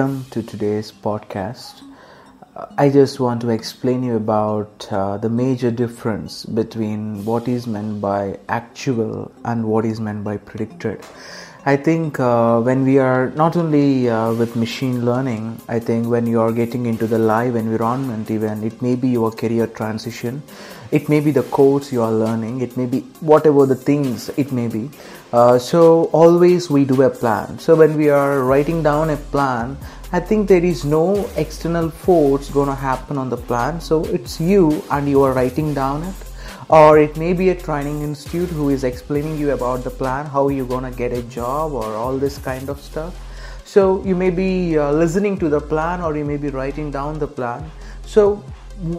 welcome to today's podcast. Uh, I just want to explain you about uh, the major difference between what is meant by actual and what is meant by predicted. I think uh, when we are not only uh, with machine learning, I think when you are getting into the live environment, even it may be your career transition, it may be the course you are learning, it may be whatever the things it may be. Uh, so always we do a plan. So when we are writing down a plan, I think there is no external force going to happen on the plan. So it's you and you are writing down it or it may be a training institute who is explaining you about the plan how you're to get a job or all this kind of stuff. So you may be uh, listening to the plan or you may be writing down the plan. So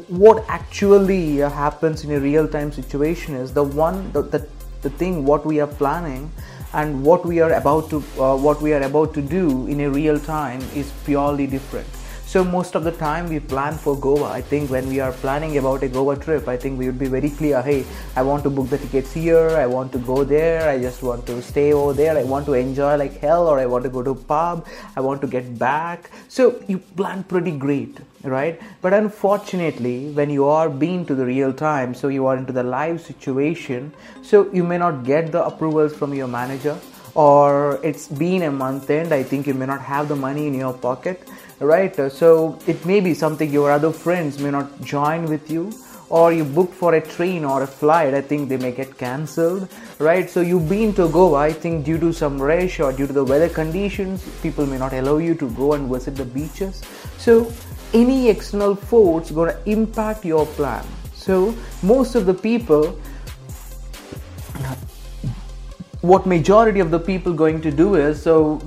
what actually uh, happens in a real time situation is the one the, the, the thing what we are planning and what we are about to uh, what we are about to do in a real time is purely different so most of the time we plan for Goa. I think when we are planning about a Goa trip, I think we would be very clear. Hey, I want to book the tickets here. I want to go there. I just want to stay over there. I want to enjoy like hell, or I want to go to pub. I want to get back. So you plan pretty great, right? But unfortunately, when you are being to the real time, so you are into the live situation, so you may not get the approvals from your manager or it's been a month end i think you may not have the money in your pocket right? So it may be something your other friends may not join with you or you book for a train or a flight i think they may get cancelled right? So you've been to goa i think due to some rush or due to the weather conditions people may not allow you to go and visit the beaches. So any external force going to impact your plan. So most of the people what majority of the people going to do is so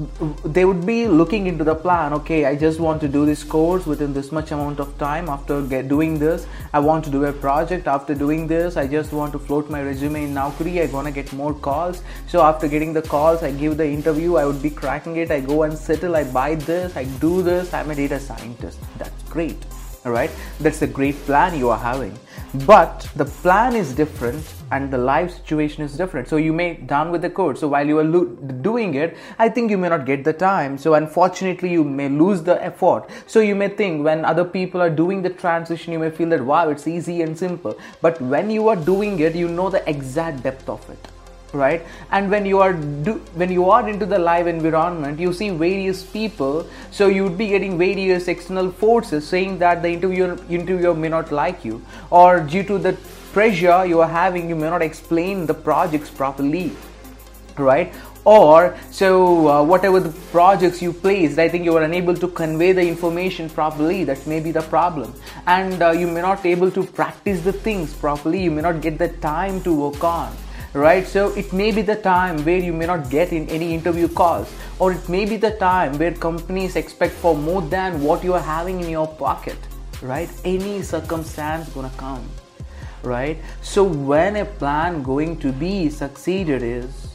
they would be looking into the plan okay i just want to do this course within this much amount of time after get doing this. I want to do a project after doing this. I just want to float my resume in naukri. I gonna get more calls. So after getting the calls i give the interview. I would be cracking it. I go and settle. I buy this. I do this. I'm a data scientist. That's great right that's a great plan you are having. But the plan is different and the live situation is different. So you may down with the code so while you are lo- doing it i think you may not get the time. So unfortunately you may lose the effort. So you may think when other people are doing the transition you may feel that wow it's easy and simple. But when you are doing it you know the exact depth of it right? And when you are do when you are into the live environment you see various people. So you would be getting various external forces saying that the interviewer interviewer may not like you or due to the pressure you are having you may not explain the projects properly right? Or so uh, whatever the projects you placed i think you are unable to convey the information properly. That may be the problem. And uh, you may not able to practice the things properly. You may not get the time to work on right? So it may be the time where you may not get in any interview calls or it may be the time where companies expect for more than what you are having in your pocket right? Any circumstance gonna come right? So when a plan going to be succeeded is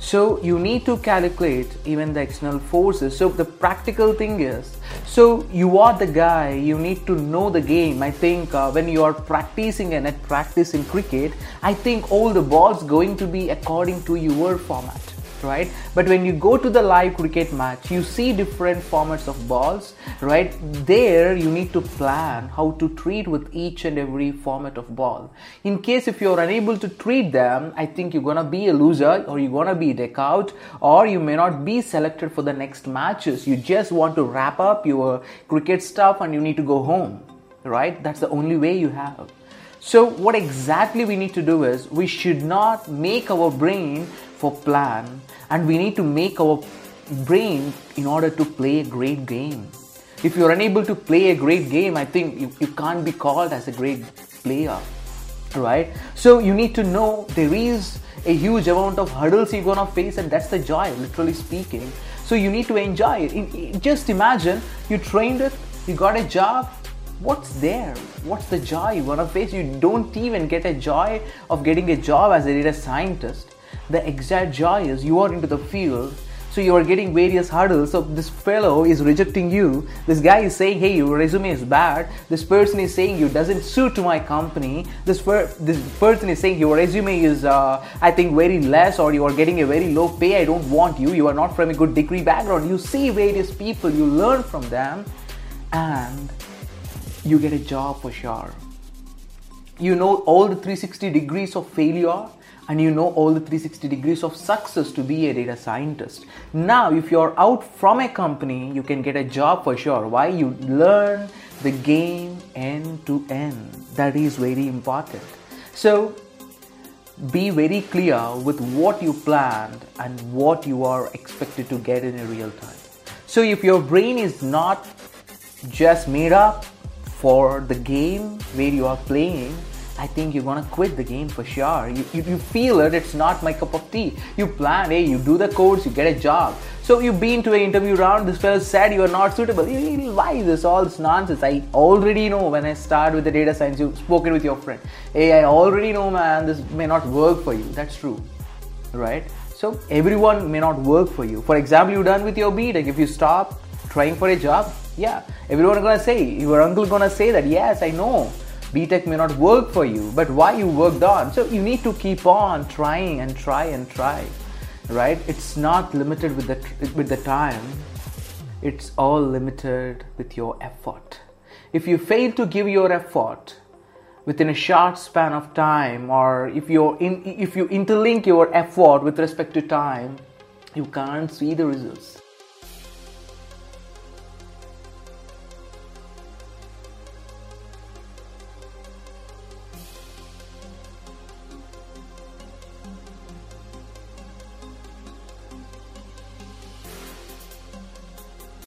so you need to calculate even the external forces. So the practical thing is, so you are the guy, you need to know the game. I think uh, when you are practicing and at practice in cricket, I think all the balls going to be according to your format right? But when you go to the live cricket match you see different formats of balls right? There you need to plan how to treat with each and every format of ball. In case if you're unable to treat them i think you're gonna be a loser or you're gonna be deck out or you may not be selected for the next matches. You just want to wrap up your cricket stuff and you need to go home right? That's the only way you have so what exactly we need to do is we should not make our brain for plan and we need to make our brain in order to play a great game. If you're unable to play a great game, I think you, you can't be called as a great player. Right? So you need to know there is a huge amount of hurdles you're gonna face, and that's the joy, literally speaking. So you need to enjoy it. Just imagine you trained it, you got a job, what's there? What's the joy? You wanna face? You don't even get a joy of getting a job as a data scientist. The exact joy is you are into the field so you are getting various hurdles. So this fellow is rejecting you. This guy is saying hey your resume is bad. This person is saying you doesn't suit to my company. This per- this person is saying your resume is uh, i think very less or you are getting a very low pay. I don't want you. You are not from a good degree background. You see various people you learn from them and you get a job for sure you know all the 360 degrees of failure and you know all the 360 degrees of success to be a data scientist. Now, if you're out from a company, you can get a job for sure. Why? You learn the game end to end. That is very important. So, be very clear with what you planned and what you are expected to get in a real time. So, if your brain is not just made up for the game where you are playing, I think you're gonna quit the game for sure. You, you, you feel it, it's not my cup of tea. You plan, hey, you do the course, you get a job. So you've been to an interview round, this fellow said you are not suitable. Why is this all this nonsense? I already know when I start with the data science, you've spoken with your friend. Hey, I already know, man, this may not work for you. That's true, right? So everyone may not work for you. For example, you're done with your BTech. If you stop trying for a job, yeah, everyone gonna say, your uncle gonna say that, yes, I know BTech may not work for you, but why you worked on. So you need to keep on trying and try and try, right? It's not limited with the with the time. It's all limited with your effort. If you fail to give your effort within a short span of time, or if you if you interlink your effort with respect to time, you can't see the results.